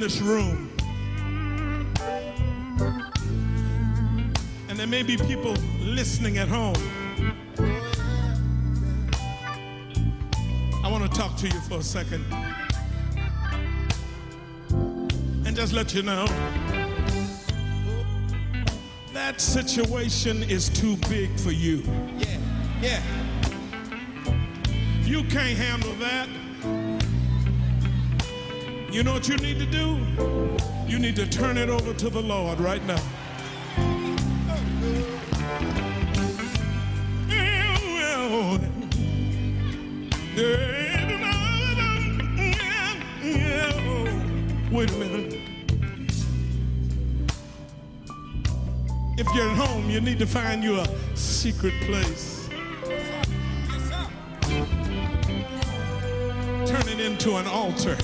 in this room. And there may be people listening at home. I want to talk to you for a second. And just let you know that situation is too big for you. Yeah, yeah. You can't handle that. You know what you need to do? You need to turn it over to the Lord right now. Wait a minute. If you're at home, you need to find you a secret place. Turn it into an altar.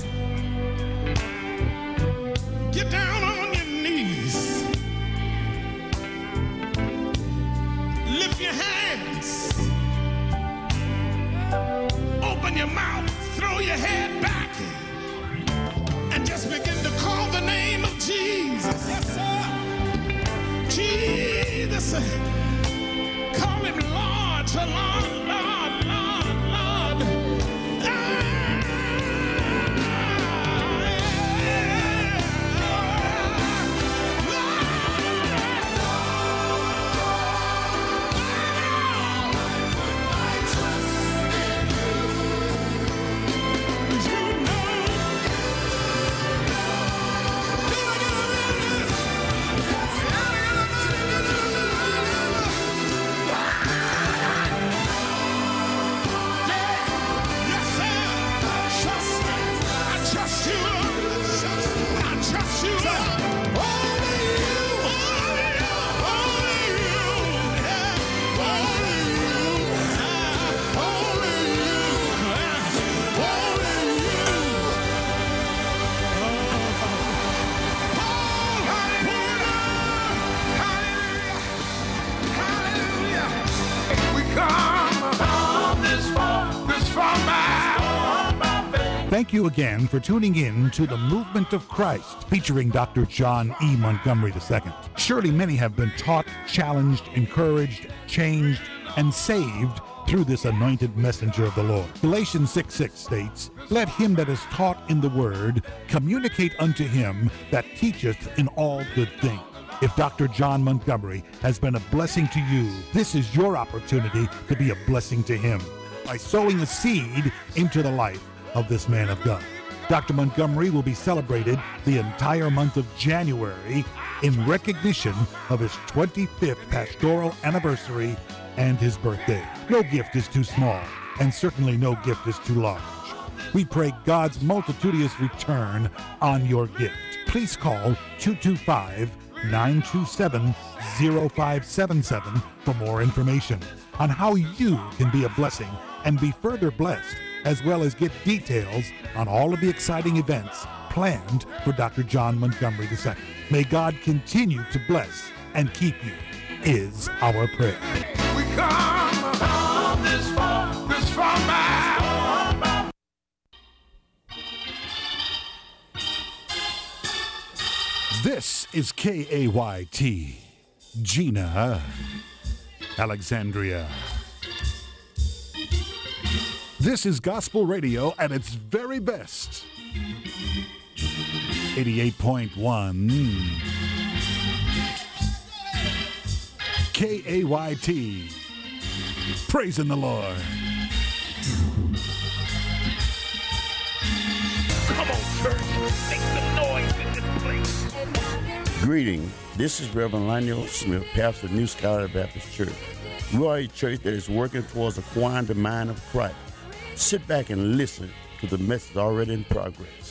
Thank you again for tuning in to the Movement of Christ, featuring Dr. John E. Montgomery II. Surely many have been taught, challenged, encouraged, changed, and saved through this anointed messenger of the Lord. Galatians 6 6 states, Let him that is taught in the word communicate unto him that teacheth in all good things. If Dr. John Montgomery has been a blessing to you, this is your opportunity to be a blessing to him by sowing a seed into the life of this man of God. Dr. Montgomery will be celebrated the entire month of January in recognition of his 25th pastoral anniversary and his birthday. No gift is too small, and certainly no gift is too large. We pray God's multitudinous return on your gift. Please call 225 927 0577 for more information on how you can be a blessing and be further blessed, as well as get details on all of the exciting events planned for Dr. John Montgomery II. May God continue to bless and keep you, is our prayer. We come this far, this far. This is KAYT, Jena, Alexandria. This is gospel radio at its very best. 88.1 KAYT. Praising the Lord. Come on, church. Make some noise in this place. Greeting. This is Reverend Lionel Smith, pastor of New Scholar Baptist Church. We are a church that is working towards acquiring the mind of Christ. Sit back and listen to the message already in progress.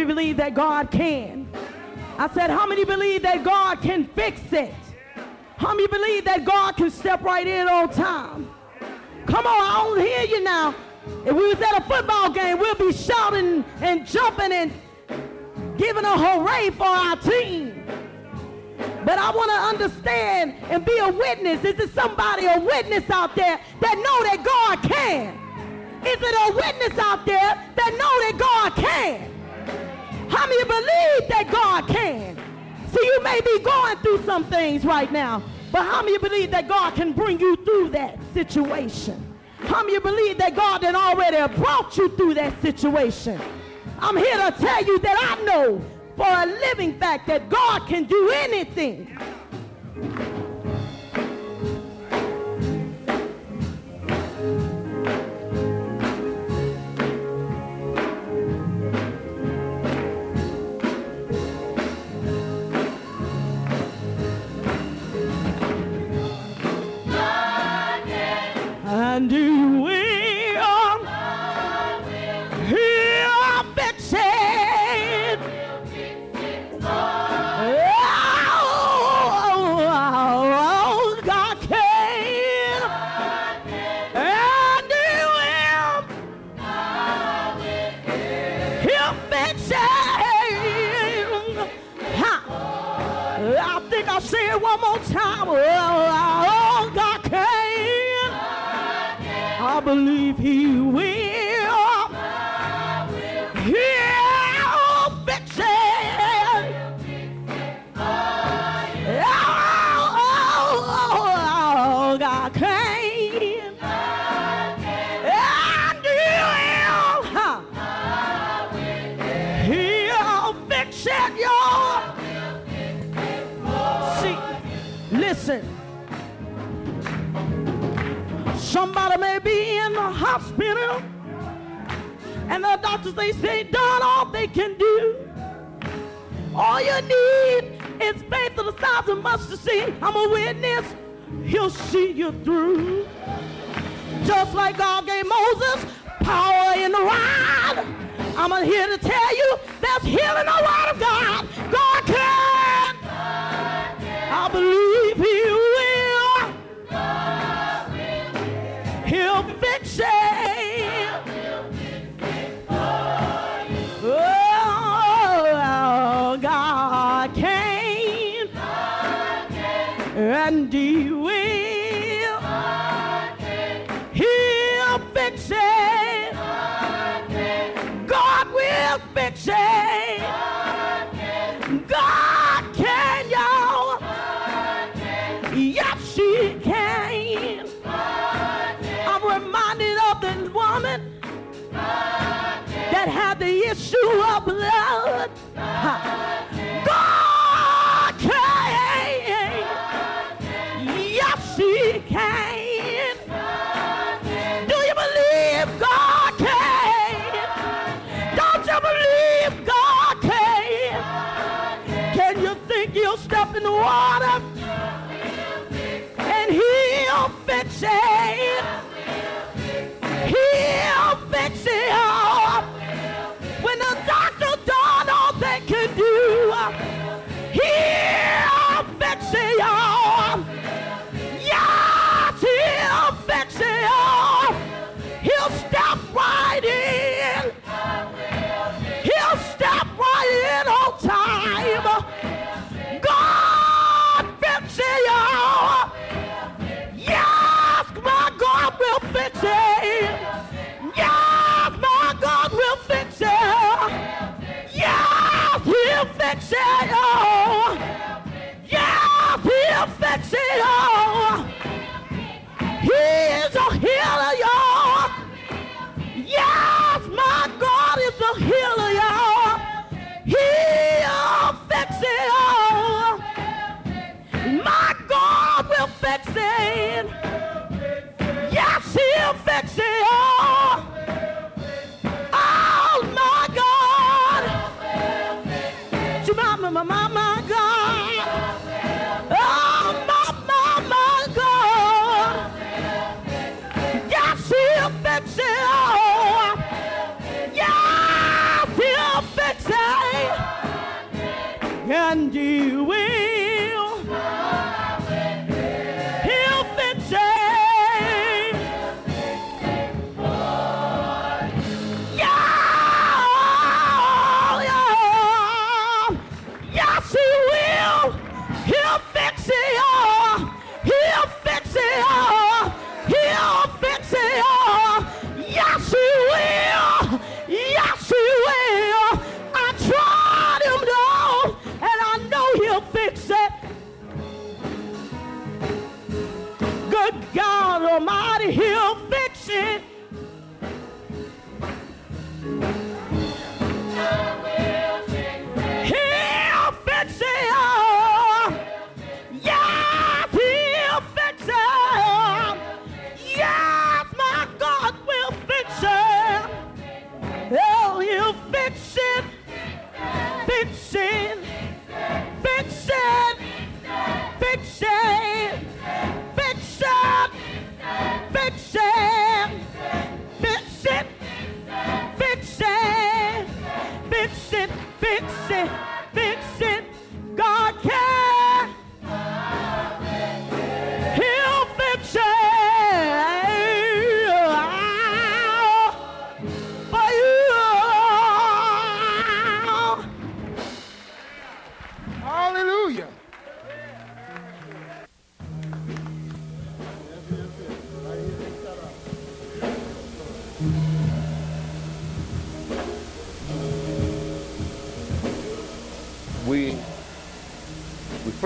Many believe that God can? I said, how many believe that God can fix it? How many believe that God can step right in on time? Come on, I don't hear you now. If we was at a football game, we'll be shouting and jumping and giving a hooray for our team. But I want to understand and be a witness. Is there somebody, a witness out there that know that God can? Is it a witness out there that know that God can? How many believe that God can? See, you may be going through some things right now, but how many believe that God can bring you through that situation? How many believe that God had already brought you through that situation? I'm here to tell you that I know for a living fact that God can do anything.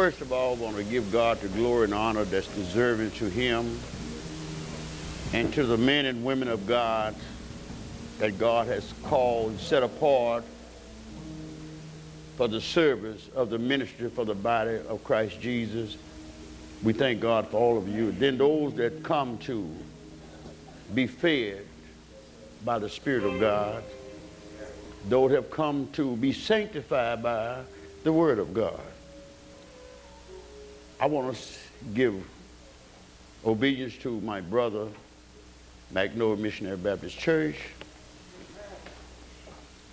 First of all want to give God the glory and honor that's deserving to Him and to the men and women of God that God has called and set apart for the service of the ministry for the body of Christ Jesus. We thank God for all of you. Then those that come to be fed by the Spirit of God, those have come to be sanctified by the Word of God. I want to give obedience to my brother, Magnolia Missionary Baptist Church,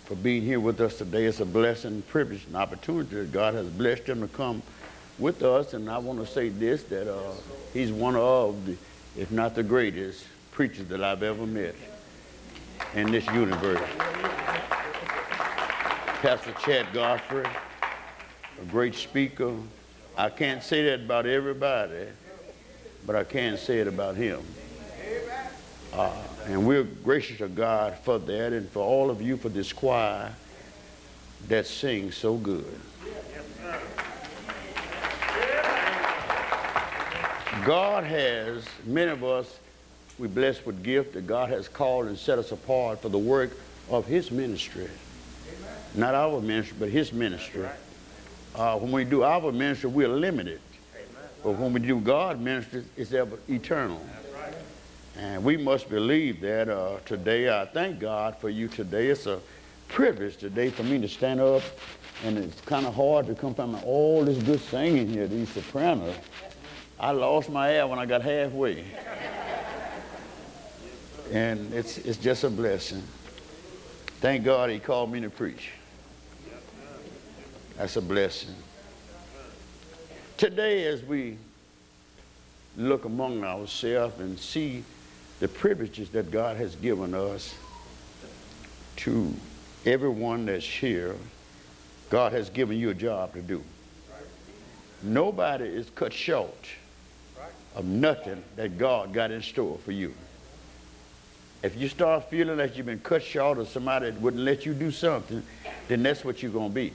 for being here with us today. It's a blessing, privilege, and opportunity that God has blessed him to come with us. And I want to say this, that uh, he's one of the, if not the greatest, preachers that I've ever met in this universe. Pastor Chad Godfrey, a great speaker. I can't say that about everybody, but I can say it about him. Uh, and we're gracious to God for that and for all of you for this choir that sings so good. God has, many of us, we blessed with gift that God has called and set us apart for the work of his ministry. Not our ministry, but his ministry. Uh, when we do our ministry, we're limited. But when we do God ministry, it's ever eternal. And we must believe that uh, today. I thank God for you today. It's a privilege today for me to stand up, and it's kind of hard to come from all this good singing here, these sopranos. I lost my air when I got halfway. And it's, it's just a blessing. Thank God he called me to preach. That's a blessing. Today, as we look among ourselves and see the privileges that God has given us to everyone that's here, God has given you a job to do. Nobody is cut short of nothing that God got in store for you. If you start feeling that you've been cut short of somebody wouldn't let you do something, then that's what you're going to be.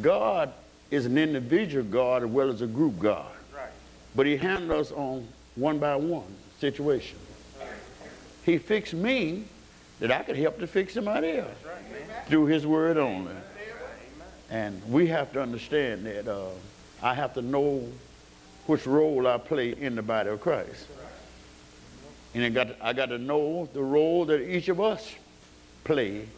God is an individual God as well as a group God. But he handles us on one by one situation. He fixed me that I could help to fix somebody else through his word only. And we have to understand that uh, I have to know which role I play in the body of Christ. And I got, to, I got to know the role that each of us play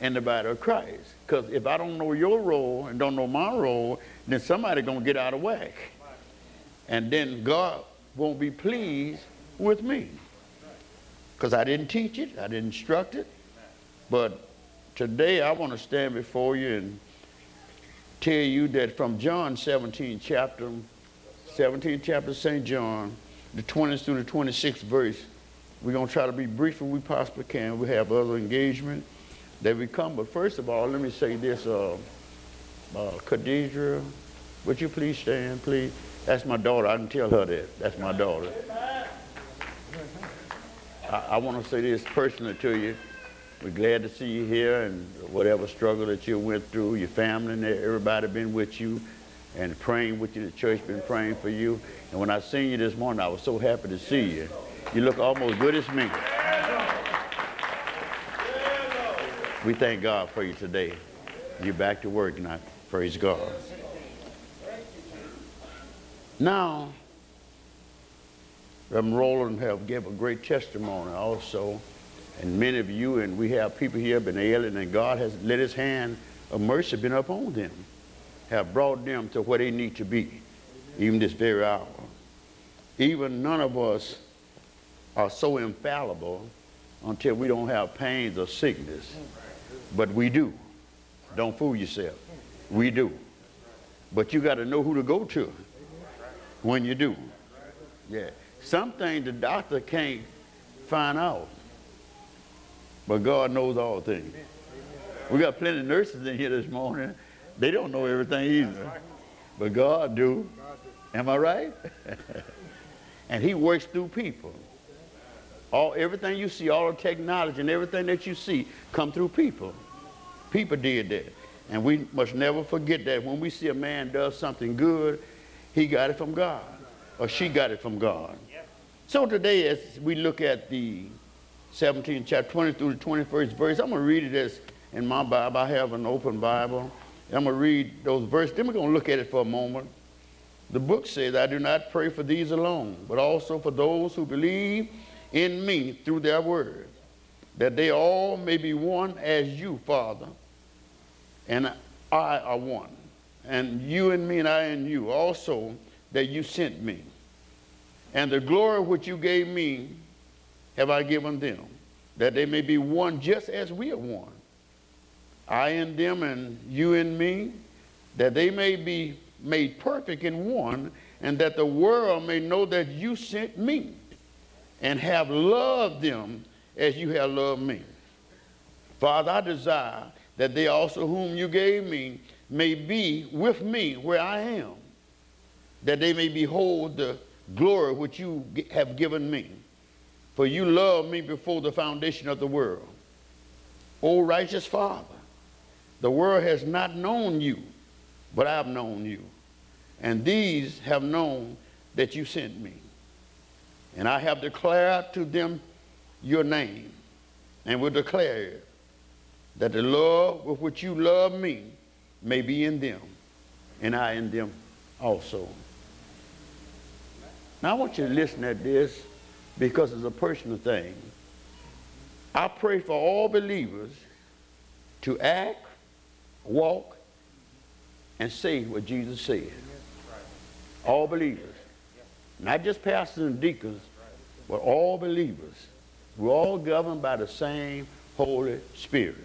in the body of Christ. Because if I don't know your role and don't know my role, then somebody going to get out of whack. And then God won't be pleased with me. Because I didn't teach it, I didn't instruct it. But today I want to stand before you and tell you that from John 17 chapter, 17 chapter St. John, the 20th through the 26th verse, we're going to try to be brief as we possibly can. We have other engagement that we come. But first of all, let me say this, uh, uh, Khadijah, would you please stand, please? That's my daughter. I can tell her that. That's my daughter. I, I want to say this personally to you. We're glad to see you here and whatever struggle that you went through, your family and everybody been with you. and praying with you. The church been praying for you. And when I seen you this morning, I was so happy to see you. You look almost good as me. We thank God for you today. You're back to work now. Praise God. Now, Reverend Roland have give a great testimony also, and many of you, and we have people here been ailing, and God has let His hand of mercy been upon them, have brought them to where they need to be, even this very hour. Even none of us are so infallible until we don't have pains or sickness, but we do. Don't fool yourself. We do. But you got to know who to go to when you do. Yeah. Some things the doctor can't find out. But God knows all things. We got plenty of nurses in here this morning. They don't know everything either. But God do. Am I right? and he works through people. All everything you see, all the technology and everything that you see come through people. People did that. And we must never forget that when we see a man does something good, he got it from God. Or she got it from God. So today, as we look at the 17th chapter, 20 through the 21st verse, I'm to read it as in my Bible. I have an open Bible. I'm to read those verses. Then we're to look at it for a moment. The book says, I do not pray for these alone, but also for those who believe in me through their word, that they all may be one as you, Father, and I are one, and you and me and I and you, also that you sent me. And the glory which you gave me have I given them, that they may be one just as we are one. I and them and you and me, that they may be made perfect in one, and that the world may know that you sent me and have loved them as you have loved me. Father, I desire that they also whom you gave me may be with me where I am, that they may behold the glory which you have given me. For you loved me before the foundation of the world. O righteous Father, the world has not known you, but I have known you. And these have known that you sent me. And I have declared to them your name, and will declare that the love with which you love me may be in them, and I in them also. Now I want you to listen at this because it's a personal thing. I pray for all believers to act, walk, and say what Jesus said. All believers. Not just pastors and deacons, but all believers. We're all governed by the same Holy Spirit.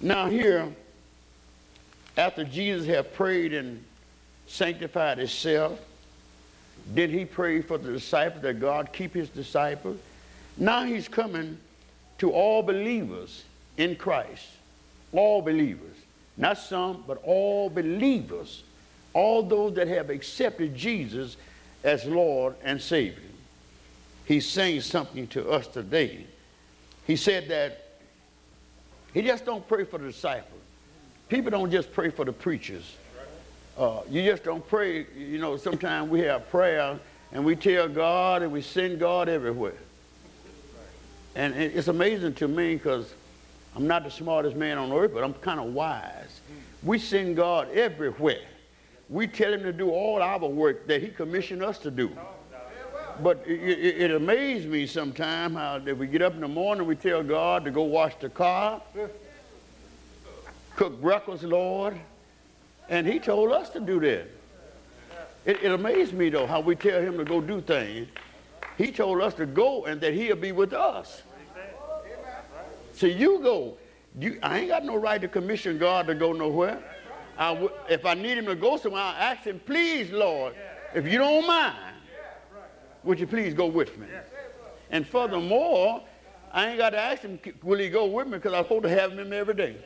Now here, after Jesus had prayed and sanctified himself, did he pray for the disciples that God keep his disciples? Now he's coming to all believers in Christ. All believers. Not some, but all believers. All those that have accepted Jesus as Lord and Savior. He's saying something to us today. He said that he just don't pray for the disciples. People don't just pray for the preachers. Uh, you just don't pray. You know, sometimes we have prayer and we tell God and we send God everywhere. And it's amazing to me because I'm not the smartest man on earth, but I'm kind of wise. We send God everywhere. We tell him to do all our work that he commissioned us to do. But it, it, it amazed me sometimes how if we get up in the morning, we tell God to go wash the car, cook breakfast, Lord, and he told us to do that. It, it amazed me, though, how we tell him to go do things. He told us to go and that he'll be with us. So you go. You, I ain't got no right to commission God to go nowhere. If I need him to go somewhere, I'll ask him, please, Lord, if you don't mind, would you please go with me? And furthermore, I ain't got to ask him, will he go with me? Because I'm supposed to have him every day.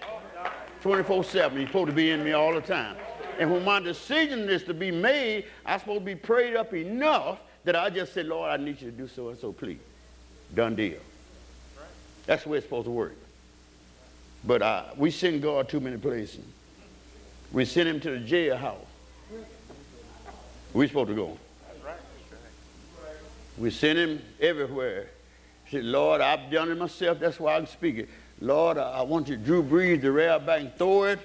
24 7. He's supposed to be in me all the time. And when my decision is to be made, I'm supposed to be prayed up enough that I just say, Lord, I need you to do so and so, please. Done deal. That's the way it's supposed to work. But uh, we send God too many places. We sent him to the jailhouse. We supposed to go. We sent him everywhere. He said, Lord, I've done it myself. That's why I can speak it. Lord, I, I want you Drew Brees to rail back and throw it.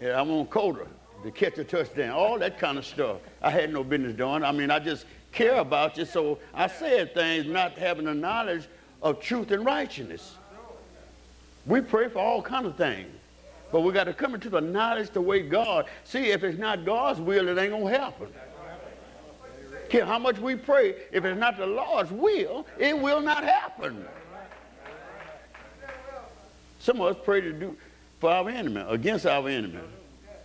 And I want Coda to catch a touchdown. All that kind of stuff. I had no business doing. I mean, I just care about you. So I said things not having the knowledge of truth and righteousness. We pray for all kind of things. But we got to come into the knowledge the way God. See, if it's not God's will, it ain't going to happen. Care how much we pray, if it's not the Lord's will, it will not happen. Some of us pray to do for our enemy, against our enemy.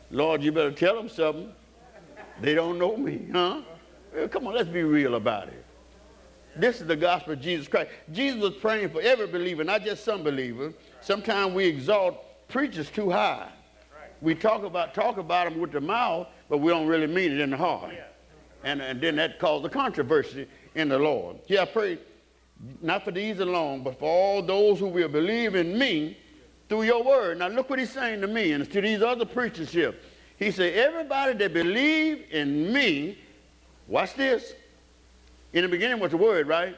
Lord, you better tell them something. They don't know me, huh? Come on, let's be real about it. This is the gospel of Jesus Christ. Jesus was praying for every believer, not just some believers. Sometimes we exalt preachers too high. We talk about talk about them with the mouth, but we don't really mean it in the heart. And, and then that caused a controversy in the Lord. Yeah, I pray not for these alone, but for all those who will believe in me through your word. Now look what he's saying to me and to these other preachers here. He said, everybody that believe in me, watch this. In the beginning was the word, right?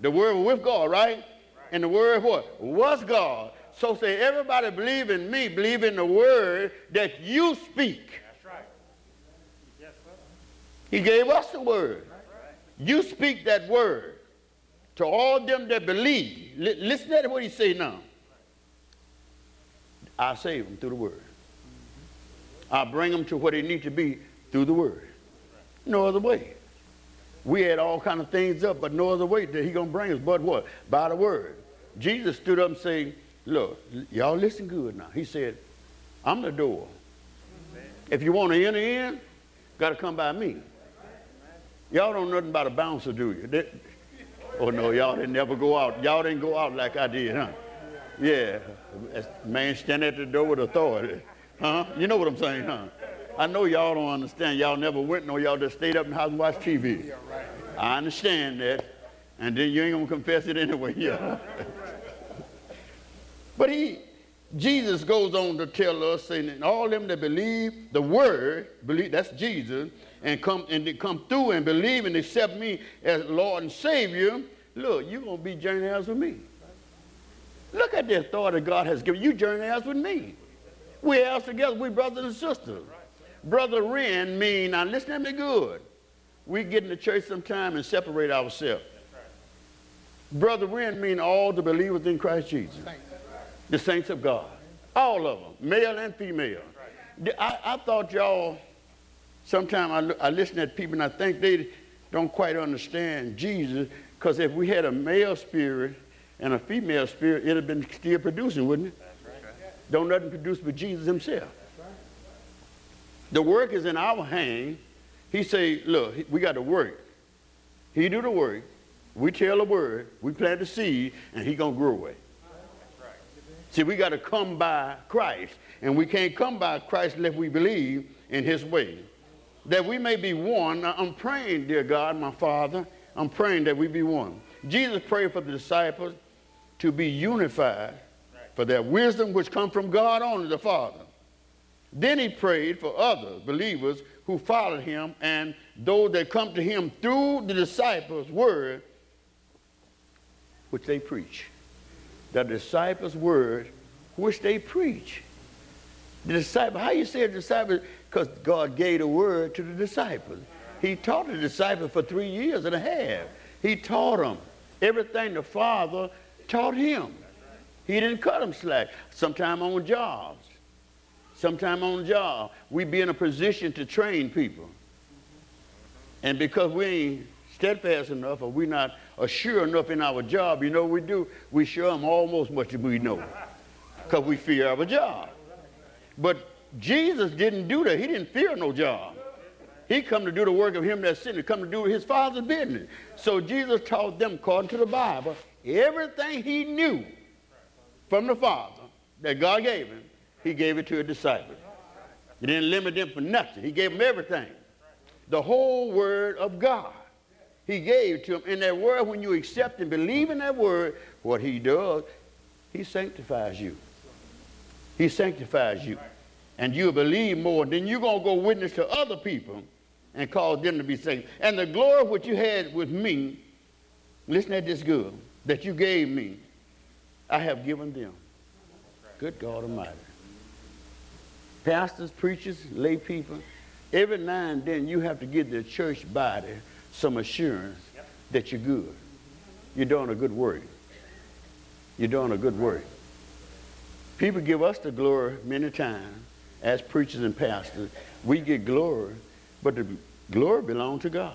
The word was with God, right? And the word what? Was God. So say everybody believe in me, believe in the word that you speak. That's right. Yes, sir. He gave us the word. You speak that word to all them that believe. L listen to what he say now. I save them through the word. Mm-hmm. I bring them to what they need to be through the word. No other way. We had all kind of things up, but no other way that he gonna bring us but what? By the word. Jesus stood up and said, look, y'all listen good now. He said, I'm the door. If you want to enter in, got to come by me. Y'all don't know nothing about a bouncer, do you? They, oh, no, y'all didn't never go out. Y'all didn't go out like I did, huh? Yeah, man standing at the door with authority. Huh? You know what I'm saying, huh? I know y'all don't understand. Y'all never went no, y'all just stayed up in the house and watched TV. I understand that. And then you ain't gonna confess it anyway, yeah. But he, Jesus goes on to tell us, saying, all them that believe the word, believe that's Jesus, and come and they come through and believe and accept me as Lord and Savior, look, you're gonna be journeyers with me. Look at the authority God has given you, journeyers with me. We heirs together, we brothers and sisters. Brother Wren mean, now listen to me good. We get in the church sometime and separate ourselves. Brother Wren mean all the believers in Christ Jesus. The saints of God. All of them, male and female. I, I thought y'all, sometimes I, I listen at people and I think they don't quite understand Jesus because if we had a male spirit and a female spirit, it'd have been still producing, wouldn't it? Don't nothing produce but Jesus himself. The work is in our hand. He say, look, we got to work. He do the work. We tell the word. We plant the seed, and he going to grow it. See, we got to come by Christ. And we can't come by Christ unless we believe in his way. That we may be one. I'm praying, dear God, my Father, I'm praying that we be one. Jesus prayed for the disciples to be unified for their wisdom which come from God only the Father. Then he prayed for other believers who followed him and those that come to him through the disciples' word, which they preach. The disciples' word, which they preach. The disciple, how you say a disciple? Because God gave the word to the disciples. He taught the disciples for three years and a half. He taught them everything the Father taught him. He didn't cut them slack. Sometime on jobs sometime on job, we be in a position to train people. And because we ain't steadfast enough or we not assured enough in our job, you know we do? We show them almost much as we know because we fear our job. But Jesus didn't do that. He didn't fear no job. He come to do the work of him that sent him, come to do his father's business. So Jesus taught them, according to the Bible, everything he knew from the Father that God gave him, he gave it to his disciples. He didn't limit them for nothing. He gave them everything. The whole word of God. He gave to them. In that word, when you accept and believe in that word, what he does, he sanctifies you. He sanctifies you. and you'll believe more, then you're going to go witness to other people and cause them to be saved. And the glory which you had with me, listen at this good, that you gave me, I have given them. Good God Almighty. Pastors, preachers, lay people, every now and then you have to give the church body some assurance that you're good. You're doing a good work. You're doing a good work. People give us the glory many times as preachers and pastors. We get glory, but the glory belongs to God.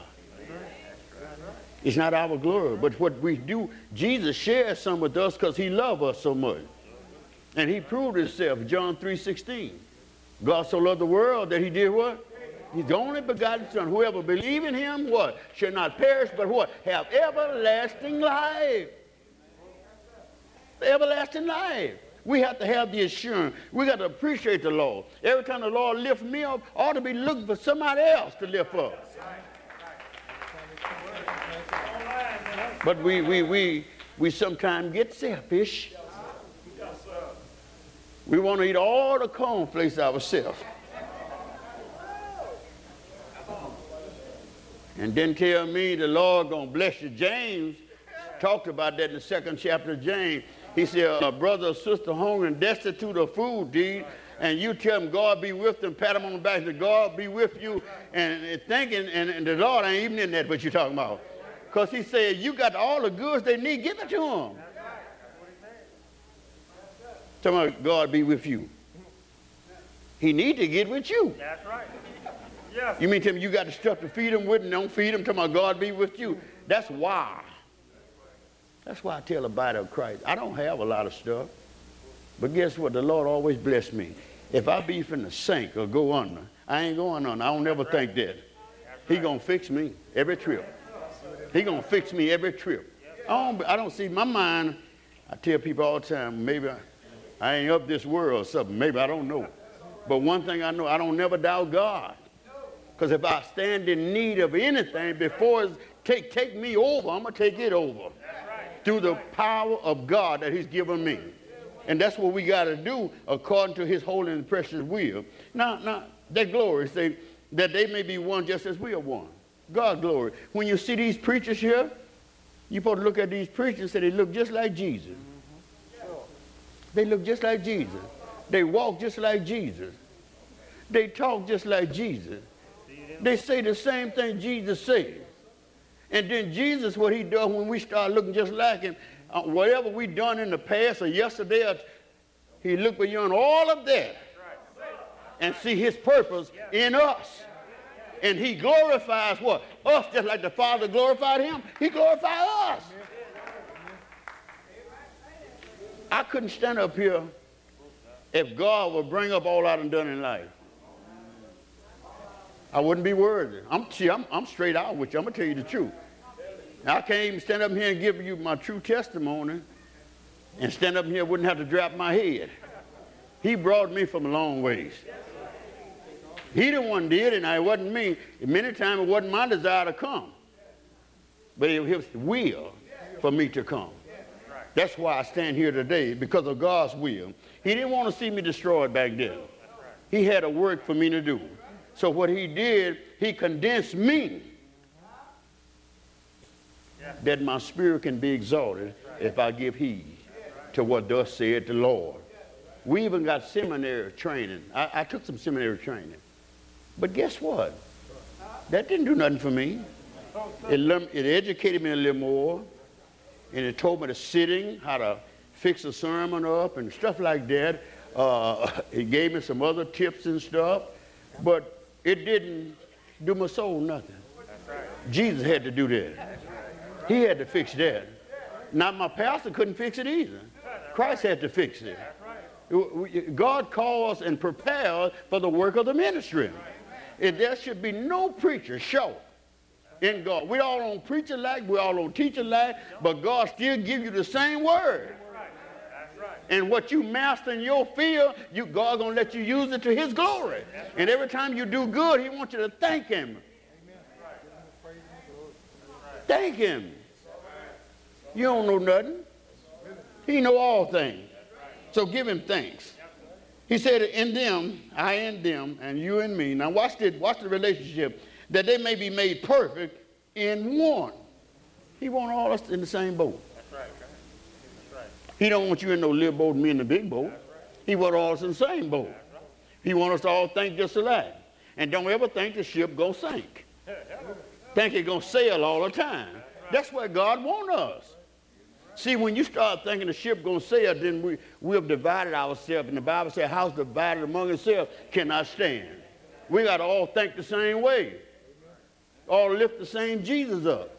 It's not our glory, but what we do, Jesus shares some with us because he loved us so much. And he proved himself, John 3.16. God so loved the world that he did what? He's the only begotten Son. Whoever believe in him, what? Shall not perish, but what? Have everlasting life. Everlasting life. We have to have the assurance. We got to appreciate the Lord. Every time the Lord lifts me up, I ought to be looking for somebody else to lift up. But we, we, we, we sometimes get selfish. We want to eat all the cornflakes ourselves. And then tell me the Lord gonna bless you. James talked about that in the second chapter of James. He said, a brother or sister hungry and destitute of food, deed, and you tell them God be with them, pat them on the back, say God be with you, and, and thinking, and, and, the Lord ain't even in that what you're talking about. Because he said, you got all the goods they need, give it to them. Tell them God be with you. He need to get with you. That's right. Yes. You mean tell me you got the stuff to feed them with and don't feed them? Tell my God be with you. That's why. That's why I tell the body of Christ. I don't have a lot of stuff. But guess what? The Lord always bless me. If I be finna sink or go under, I ain't going under. I don't never think that. He gonna fix me every trip. He gonna fix me every trip. I don't, I don't see my mind. I tell people all the time, maybe I, I ain't up this world or something. Maybe I don't know. But one thing I know, I don't never doubt God. Because if I stand in need of anything before it's take, take me over, I'm going to take it over through the power of God that He's given me. And that's what we got to do according to His holy and precious will. Now, now that glory say that they may be one just as we are one. God glory. When you see these preachers here, you supposed to look at these preachers and say they look just like Jesus. They look just like Jesus. They walk just like Jesus. They talk just like Jesus. They say the same thing Jesus said. And then Jesus, what he does when we start looking just like him, uh, whatever we done in the past or yesterday, or he look beyond all of that and see his purpose in us. And he glorifies what? Us, just like the Father glorified him. He glorified us. I couldn't stand up here if God would bring up all I done done in life. I wouldn't be worthy. I'm, see, I'm, I'm straight out with you. I'm going to tell you the truth. I can't even stand up here and give you my true testimony and stand up here wouldn't have to drop my head. He brought me from a long ways. He the one did, and it wasn't me. Many times it wasn't my desire to come, but it was his will for me to come. That's why I stand here today, because of God's will. He didn't want to see me destroyed back then. He had a work for me to do. So what he did, he condensed me that my spirit can be exalted if I give heed to what thus said the Lord. We even got seminary training. I, I took some seminary training. But guess what? That didn't do nothing for me. It, it educated me a little more, and it told me the sitting, how to fix a sermon up, and stuff like that. Uh, it gave me some other tips and stuff, but it didn't do my soul nothing. Jesus had to do that. He had to fix that. Now, my pastor couldn't fix it either. Christ had to fix it. God calls and prepares for the work of the ministry. And there should be no preacher show in God. We all don't preach alike, we all don't teach alike, but God still give you the same word. And what you master in your field, you, God's going to let you use it to his glory. And every time you do good, he wants you to thank him. Thank him. You don't know nothing. He know all things. So give him thanks. He said, In them, I in them, and you in me. Now watch this, watch the relationship. That they may be made perfect in one. He want all us in the same boat. That's right. That's right. He don't want you in no little boat and me in the big boat. He want all us in the same boat. He want us to all think just alike. And don't ever think the ship gonna sink. think it's gonna sail all the time. That's what God want us. See, when you start thinking the ship gonna sail, then we, we've divided ourselves. And the Bible says, house divided among itself cannot stand. We got to all think the same way. All lift the same Jesus up.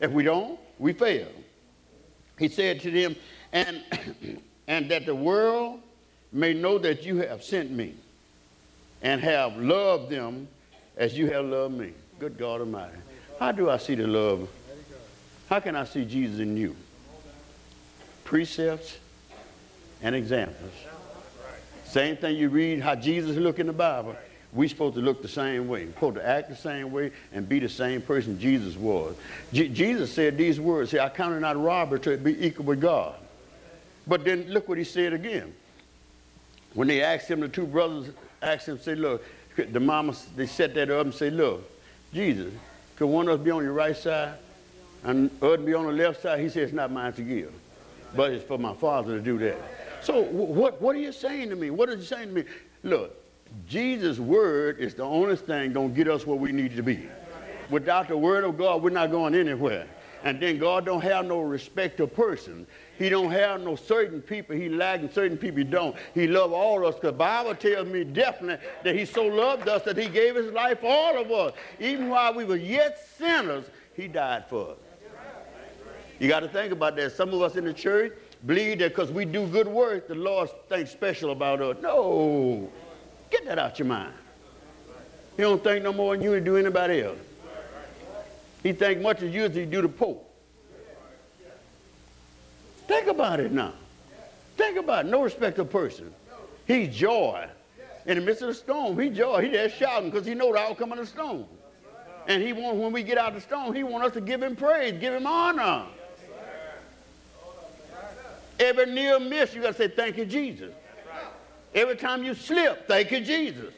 If we don't, we fail. He said to them, and, and that the world may know that you have sent me and have loved them as you have loved me. Good God Almighty. How do I see the love? How can I see Jesus in you? Precepts and examples. Same thing you read how Jesus looked in the Bible. We're supposed to look the same way. We're supposed to act the same way and be the same person Jesus was. Jesus said these words, say, I counted not robbery to be equal with God. But then look what he said again. When they asked him, the two brothers asked him, say, look, the mama, they set that up and say, look, Jesus, could one of us be on your right side and other be on the left side? He said, it's not mine to give, but it's for my father to do that. So what, what are you saying to me? What are you saying to me? Look, Jesus' word is the only thing going to get us where we need to be. Without the word of God, we're not going anywhere. And then God don't have no respect of person. He don't have no certain people he like certain people he don't. He love all of us because Bible tells me definitely that he so loved us that he gave his life for all of us. Even while we were yet sinners, he died for us. You got to think about that. Some of us in the church believe that because we do good work, the Lord thinks special about us. No. Get that out your mind. He don't think no more than you do anybody else. He think much as you as he do the Pope. Think about it now. Think about it. No respect of person. He's joy. In the midst of the storm, he joy. He there shouting because he know the outcome of the storm. And he want when we get out of the storm, he want us to give him praise, give him honor. Every near miss, you got to say, thank you, Jesus. Every time you slip, thank you, Jesus.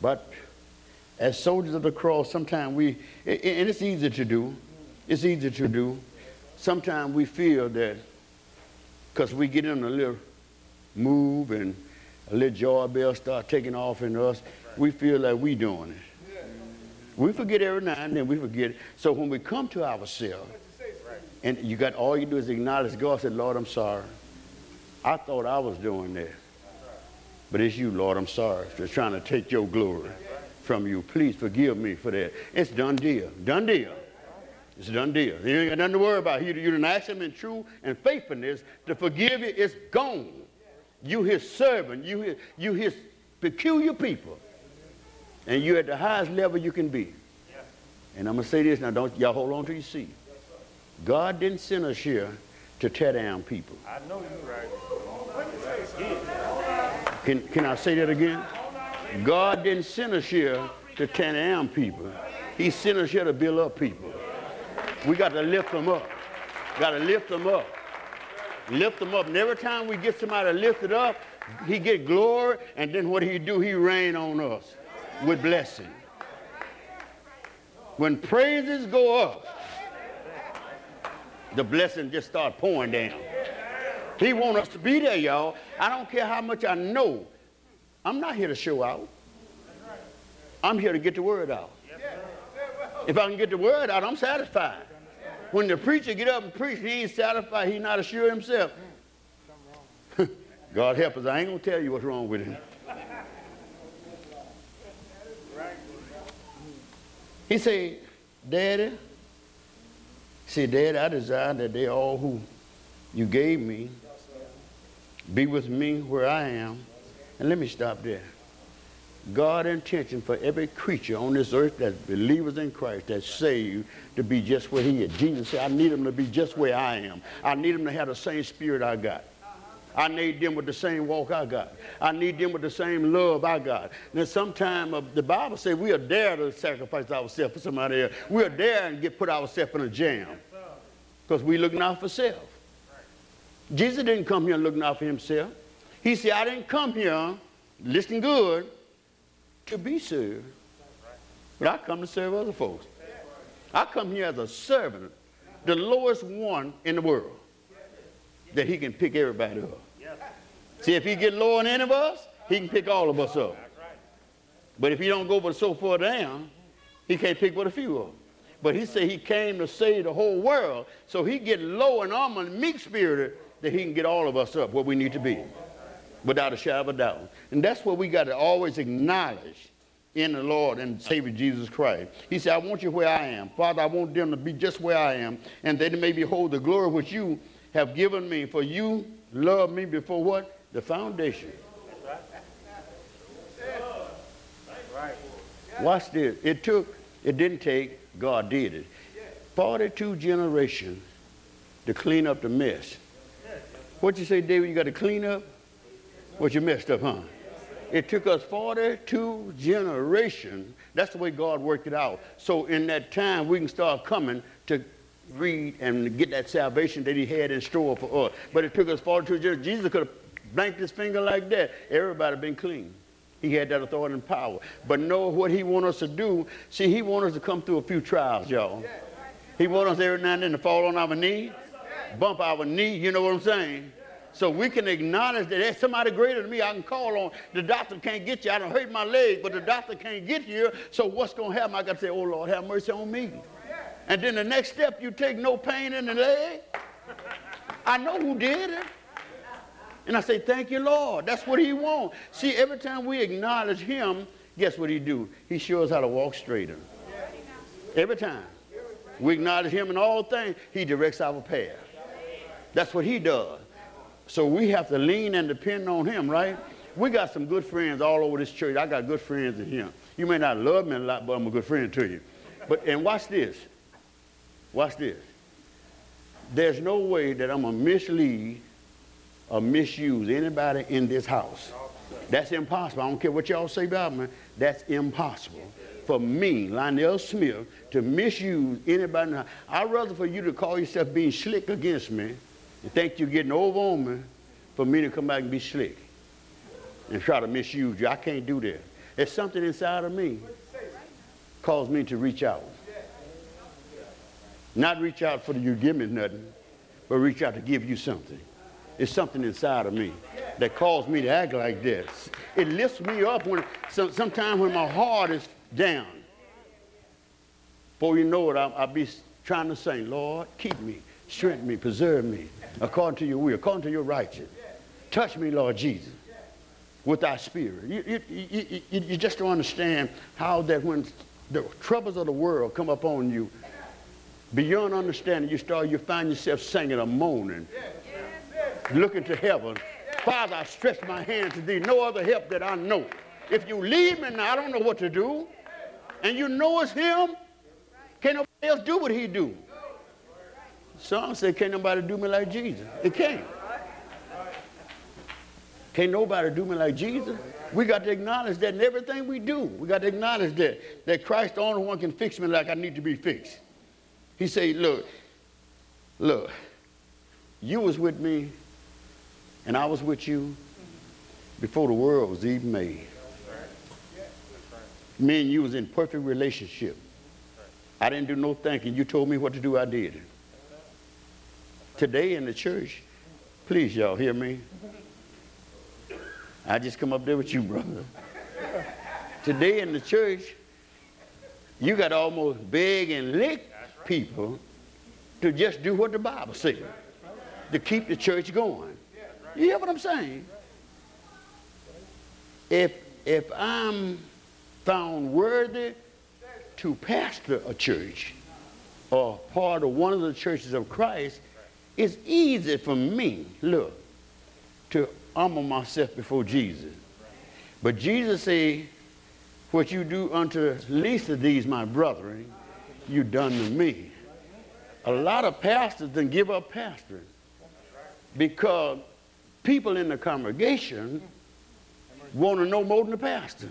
But as soldiers of the cross, sometimes we, and it's easy to do, it's easy to do. Sometimes we feel that because we get in a little move and a little joy bell start taking off in us, we feel like we doing it. We forget every now and then, we forget. So when we come to ourselves, and you got all you do is acknowledge God, say, Lord, I'm sorry. I thought I was doing that. But it's you, Lord, I'm sorry for trying to take your glory from you. Please forgive me for that. It's done deal. Done deal. It's done deal. You ain't got nothing to worry about. You, you done ask him in true and faithfulness to forgive you. It's gone. You his servant. You his, you his peculiar people. And you're at the highest level you can be. And I'm going to say this now. Don't y'all hold on to your seat. God didn't send us here to tear down people. I know you're right. Can, can I say that again? God didn't send us here to tear down people. He sent us here to build up people. We got to lift them up. Got to lift them up. Lift them up. And every time we get somebody lifted up, he get glory. And then what he do? He rain on us with blessing. When praises go up, the blessing just start pouring down. He want us to be there, y'all. I don't care how much I know. I'm not here to show out. I'm here to get the word out. If I can get the word out, I'm satisfied. When the preacher get up and preach, he ain't satisfied. He's not assured himself. God help us. I ain't to tell you what's wrong with him. He said, Daddy, see, Daddy, I desire that they all who you gave me be with me where I am. And let me stop there. God's intention for every creature on this earth that's believers in Christ, that's saved, to be just where he is. Jesus said, I need them to be just where I am. I need them to have the same spirit I got. I need them with the same walk I got. I need them with the same love I got. Now, sometimes uh, the Bible says we are dare to sacrifice ourselves for somebody else. We are dare and get put ourselves in a jam because we looking out for self. Jesus didn't come here looking out for himself. He said, I didn't come here, listen good, to be served. But I come to serve other folks. I come here as a servant, the lowest one in the world, that he can pick everybody up. See, if he get lower than any of us, he can pick all of us up. But if he don't go but so far down, he can't pick but a few of them. But he said he came to save the whole world. So he get low and humble and meek spirited that he can get all of us up where we need to be. Without a shadow of a doubt. And that's what we got to always acknowledge in the Lord and Savior Jesus Christ. He said, I want you where I am. Father, I want them to be just where I am, and that they may behold the glory which you have given me. For you loved me before what? The foundation. Watch this. It took, it didn't take, God did it. 42 generations to clean up the mess. What you say, David, you got to clean up what you messed up, huh? It took us 42 generations. That's the way God worked it out. So in that time, we can start coming to read and get that salvation that he had in store for us. But it took us 42 generations. Jesus could have blanked his finger like that. Everybody been clean. He had that authority and power. But know what he wants us to do. See, he wants us to come through a few trials, y'all. He wants us every now and then to fall on our knee, bump our knee, you know what I'm saying? So we can acknowledge that there's somebody greater than me I can call on. The doctor can't get you. I don't hurt my leg, but the doctor can't get you. So what's going to happen? I got to say, oh, Lord, have mercy on me. And then the next step, you take no pain in the leg. I know who did it. And I say, thank you, Lord. That's what he wants. See, every time we acknowledge him, guess what he do? He shows how to walk straighter. Every time. We acknowledge him in all things, he directs our path. That's what he does. So we have to lean and depend on him, right? We got some good friends all over this church. I got good friends in here. You may not love me a lot, but I'm a good friend to you. But and watch this. Watch this. There's no way that I'm gonna mislead or misuse anybody in this house. That's impossible. I don't care what y'all say about me. That's impossible for me, Lionel Smith, to misuse anybody. I'd rather for you to call yourself being slick against me you think you're getting over on me for me to come back and be slick and try to misuse you. I can't do that. There's something inside of me caused me to reach out. Not reach out for you give me nothing, but reach out to give you something. It's something inside of me that caused me to act like this. It lifts me up when sometimes when my heart is down. Before you know it, I'll, I'll be trying to say, Lord, keep me, strengthen me, preserve me, according to your will, according to your righteousness. Touch me, Lord Jesus, with thy spirit. You, you, you, you, just don't understand how that when the troubles of the world come upon you, beyond understanding, you start, you find yourself singing a moaning, looking to heaven. Father, I stretch my hand to thee, no other help that I know. If you leave me now, I don't know what to do. And you know it's him, can't nobody else do what he do. Some say, can't nobody do me like Jesus. It can't. Can't nobody do me like Jesus. We got to acknowledge that in everything we do. We got to acknowledge that, that Christ the only one can fix me like I need to be fixed. He said, look, look, you was with me and I was with you before the world was even made. Me and you was in perfect relationship. I didn't do no thinking. You told me what to do, I did today in the church, please y'all hear me. I just come up there with you, brother. Today in the church, you got almost beg and lick people to just do what the Bible says, to keep the church going. You hear what I'm saying? If, if I'm found worthy to pastor a church or part of one of the churches of Christ, it's easy for me, look, to humble myself before Jesus. But Jesus said, What you do unto least of these, my brethren, you done to me. A lot of pastors then give up pastoring because people in the congregation want to know more than the pastor.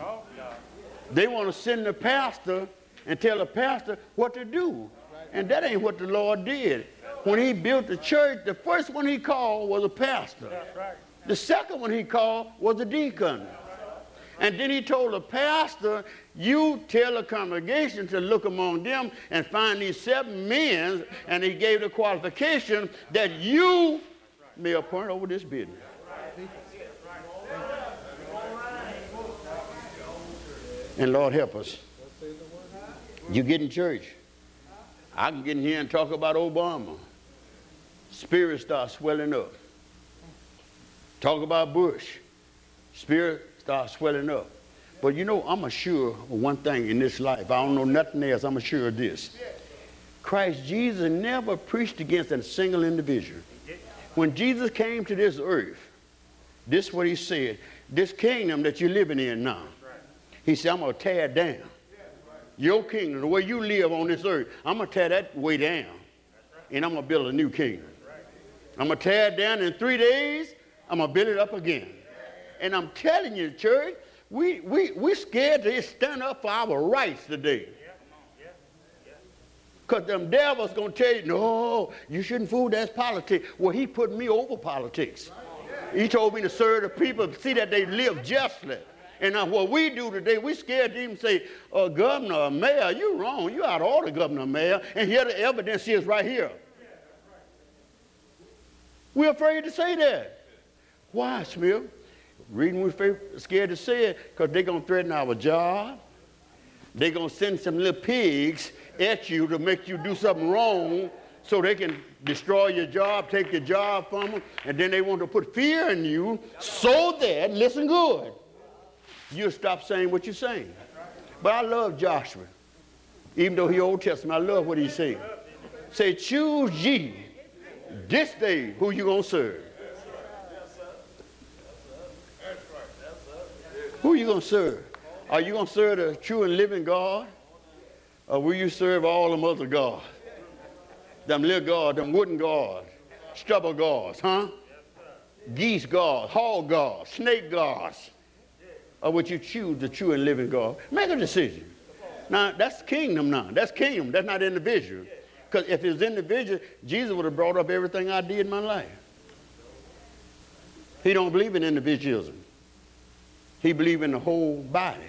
They want to send the pastor and tell the pastor what to do. And that ain't what the Lord did. When he built the church, the first one he called was a pastor. The second one he called was a deacon. And then he told the pastor, You tell the congregation to look among them and find these seven men, and he gave the qualification that you may appoint over this business. And Lord help us. You get in church. I can get in here and talk about Obama. Spirit starts swelling up. Talk about Bush. Spirit starts swelling up. But you know, I'm assured of one thing in this life. I don't know nothing else. I'm assured of this. Christ Jesus never preached against a single individual. When Jesus came to this earth, this is what he said. This kingdom that you're living in now, he said, I'm going to tear it down. Your kingdom, the way you live on this earth, I'm going to tear that way down. And I'm going to build a new kingdom. I'm going to tear it down in three days. I'm going to build it up again. And I'm telling you, church, we, we, we're scared to stand up for our rights today. Because them devils going to tell you, no, you shouldn't fool, that's politics. Well, he put me over politics. He told me to serve the people, see that they live justly. And now what we do today, we scared to even say, uh, governor or mayor, you wrong. You out of order, governor mayor. And here the evidence is right here. We're afraid to say that. Why, Smith? Reason we're scared to say it, because they're going to threaten our job. They're going to send some little pigs at you to make you do something wrong so they can destroy your job, take your job from them, and then they want to put fear in you so that, listen good, you'll stop saying what you're saying. But I love Joshua. Even though he Old Testament, I love what he's saying. Say, choose ye this day who you going to serve. Who you going to serve? Are you going to serve the true and living God? Or will you serve all them other gods? Them little gods, them wooden gods, stubble gods, huh? Geese gods, hog gods, snake gods. Or would you choose the true and living God? Make a decision. Now, that's kingdom now. That's kingdom. That's not individual. Because if it was individual, Jesus would have brought up everything I did in my life. He don't believe in individualism. He believed in the whole body.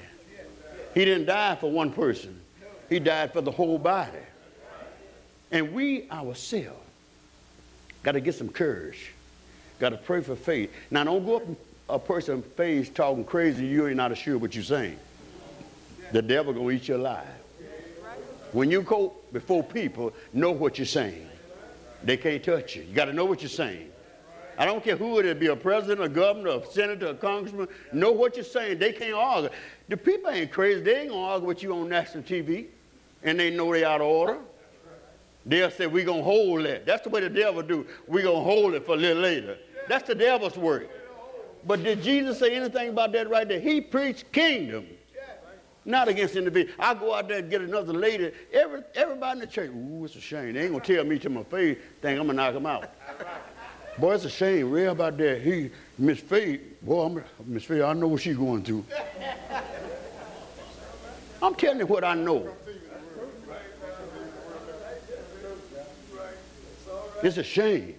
He didn't die for one person. He died for the whole body. And we ourselves got to get some courage. Got to pray for faith. Now, don't go up a person's face talking crazy. You ain't not sure what you're saying. The devil gonna eat you alive. When you go before people, know what you're saying. They can't touch you. You got to know what you're saying. I don't care who it is, be a president, a governor, a senator, a congressman. Know what you're saying. They can't argue. The people ain't crazy. They ain't gonna argue with you on national TV, and they know they out of order. They'll say we're gonna hold that. That's the way the devil do. We're gonna hold it for a little later. That's the devil's work. But did Jesus say anything about that right there? He preached kingdom, not against individuals. I go out there and get another lady. Every, everybody in the church, ooh, it's a shame. They ain't gonna tell me to my face, think I'm gonna knock them out. Boy, it's a shame, real about that. He, Miss Faith, boy, Miss Faith, I know what she's going through. I'm telling you what I know. It's a shame.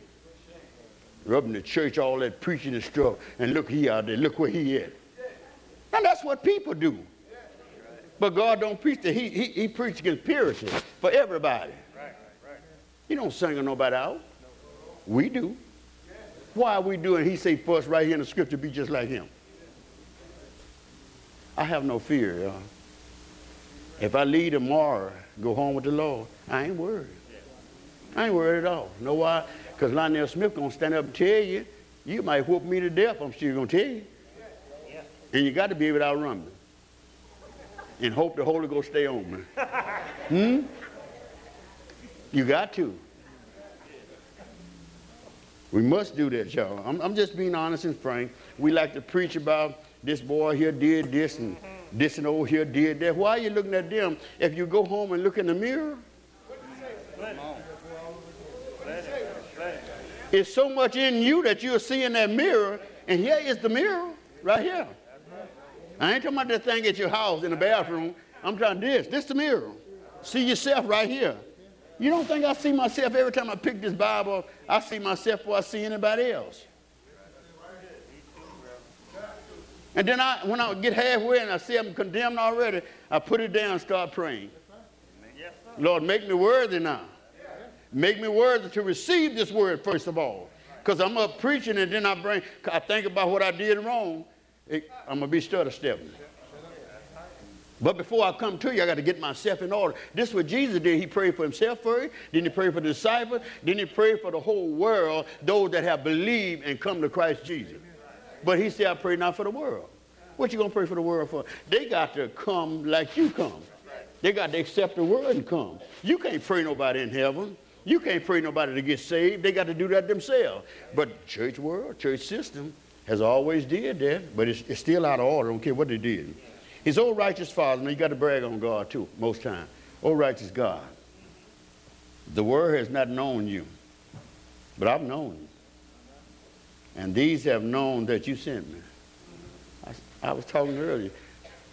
Rubbing the church, all that preaching and stuff, and look he out there, look where he at. And that's what people do. But God don't preach that. He, he, he preaches against purity for everybody. right right He don't single nobody out. We do. Why are we doing? He say for us right here in the scripture, be just like him. I have no fear, y'all. If I leave tomorrow, go home with the Lord, I ain't worried. I ain't worried at all. Know why? Because Lionel Smith gonna stand up and tell you, you might whoop me to death. I'm still gonna tell you. And you got to be able to outrun me. And hope the Holy Ghost stay on me. hmm? You got to. We must do that, y'all. I'm, I'm, just being honest and frank. We like to preach about this boy here did this and this and over here did that. Why are you looking at them? If you go home and look in the mirror, it's so much in you that you're seeing that mirror, and here is the mirror right here. I ain't talking about that thing at your house in the bathroom. I'm trying this. This the mirror. See yourself right here. You don't think I see myself every time I pick this Bible, I see myself before I see anybody else. And then I, when I get halfway and I see I'm condemned already, I put it down and start praying. Lord, make me worthy now. Make me worthy to receive this word, first of all. Because I'm up preaching and then I bring, I think about what I did wrong. It, I'm going to be stutter stepping. But before I come to you, I got to get myself in order. This is what Jesus did. He prayed for himself first, then he prayed for the disciples, then he prayed for the whole world, those that have believed and come to Christ Jesus. But he said, I pray not for the world. What you going to pray for the world for? They got to come like you come. They got to accept the word and come. You can't pray nobody in heaven. You can't pray nobody to get saved. They got to do that themselves. But church world, church system has always did that, but it's, it's still out of order. I don't care what they did. His old righteous father, now you got to brag on God too, most time. Oh righteous God. The world has not known you, but I've known you. And these have known that you sent me. I, I was talking earlier.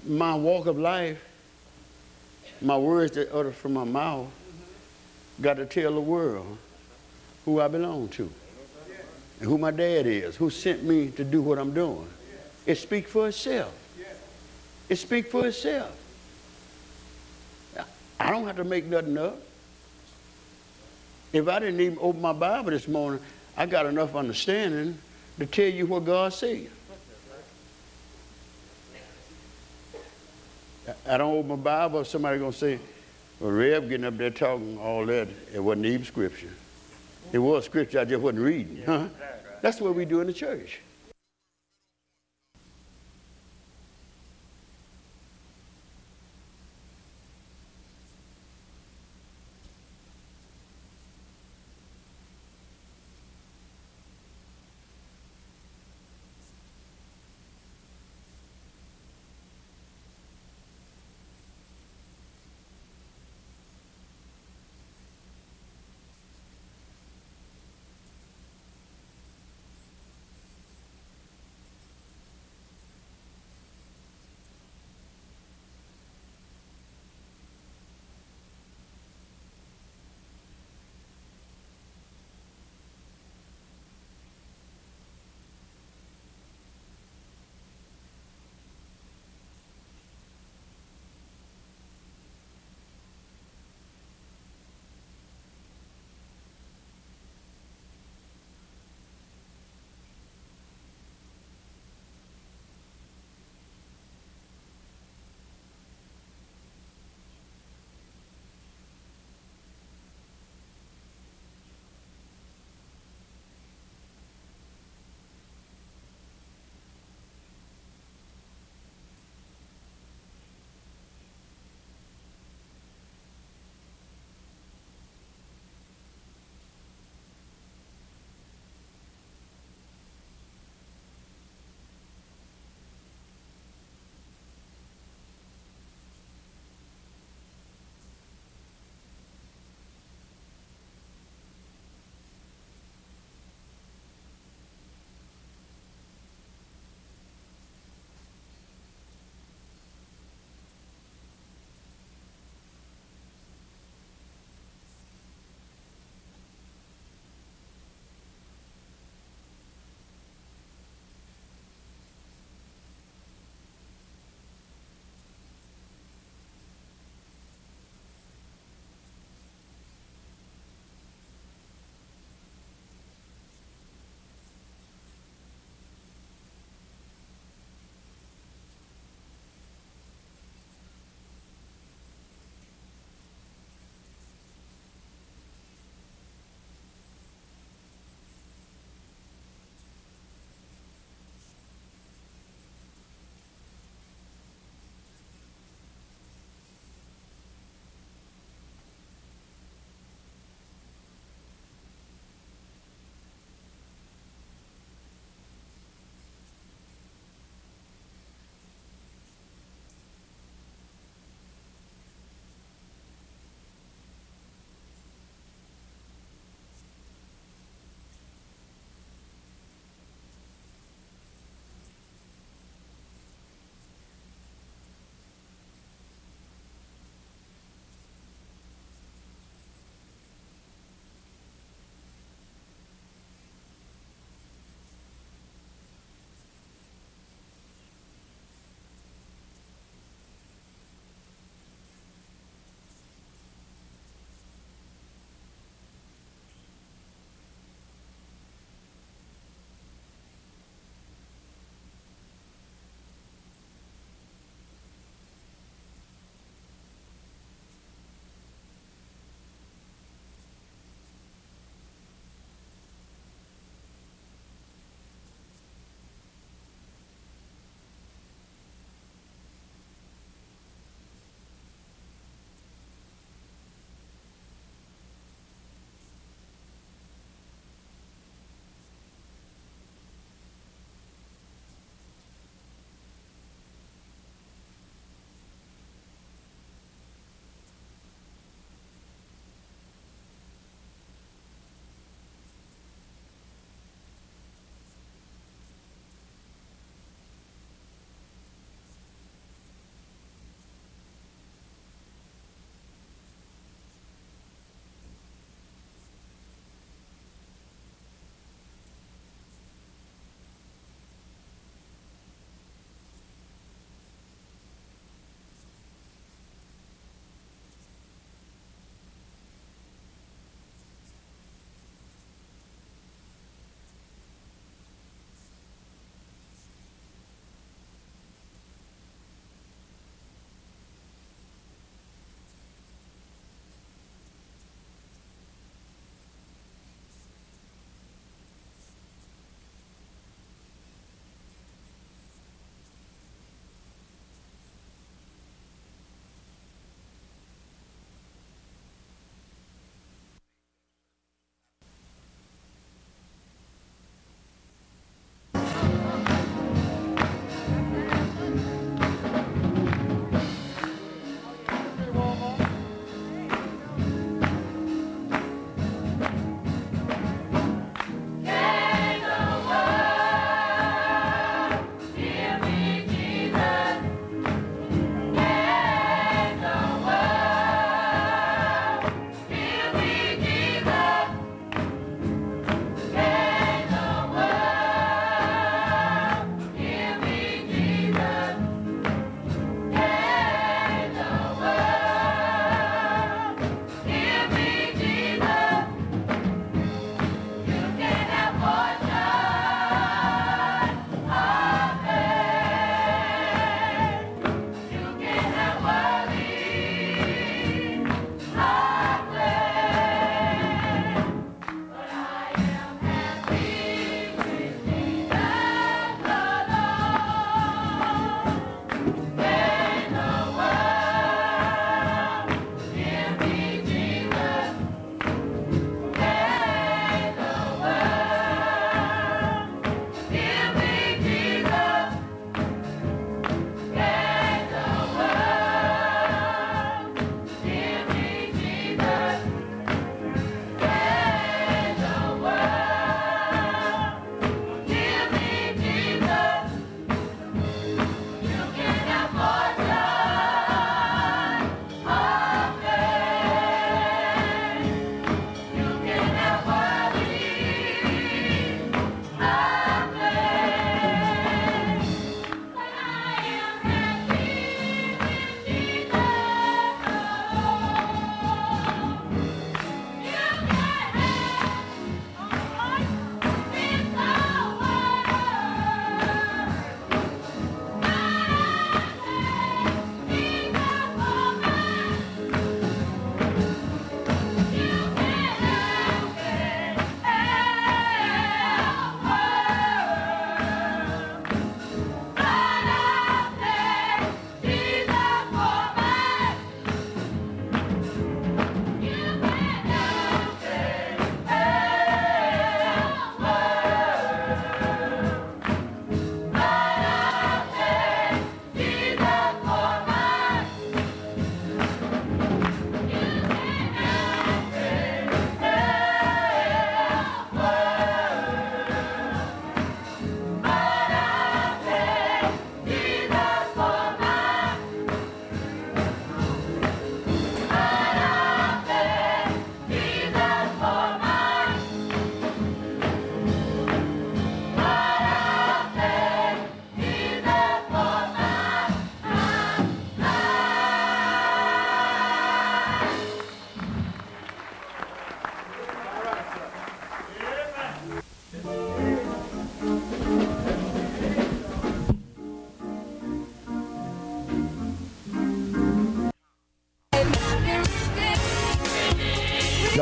My walk of life, my words that utter from my mouth, got to tell the world who I belong to and who my dad is, who sent me to do what I'm doing. It speaks for itself. It speaks for itself. I don't have to make nothing up. If I didn't even open my Bible this morning, I got enough understanding to tell you what God said. I don't open my Bible, somebody gonna say, well, Rev getting up there talking all that, it wasn't even scripture. It was scripture, I just wasn't reading. Huh? That's what we do in the church.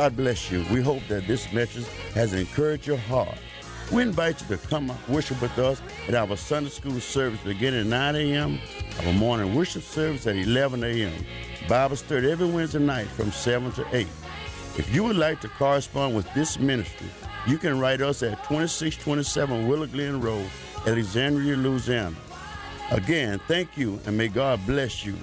God bless you. We hope that this message has encouraged your heart. We invite you to come worship with us at our Sunday school service beginning at 9 a.m., our morning worship service at 11 a.m., Bible study every Wednesday night from 7 to 8. If you would like to correspond with this ministry, you can write us at 2627 Willow Glen Road, Alexandria, Louisiana. Again, thank you and may God bless you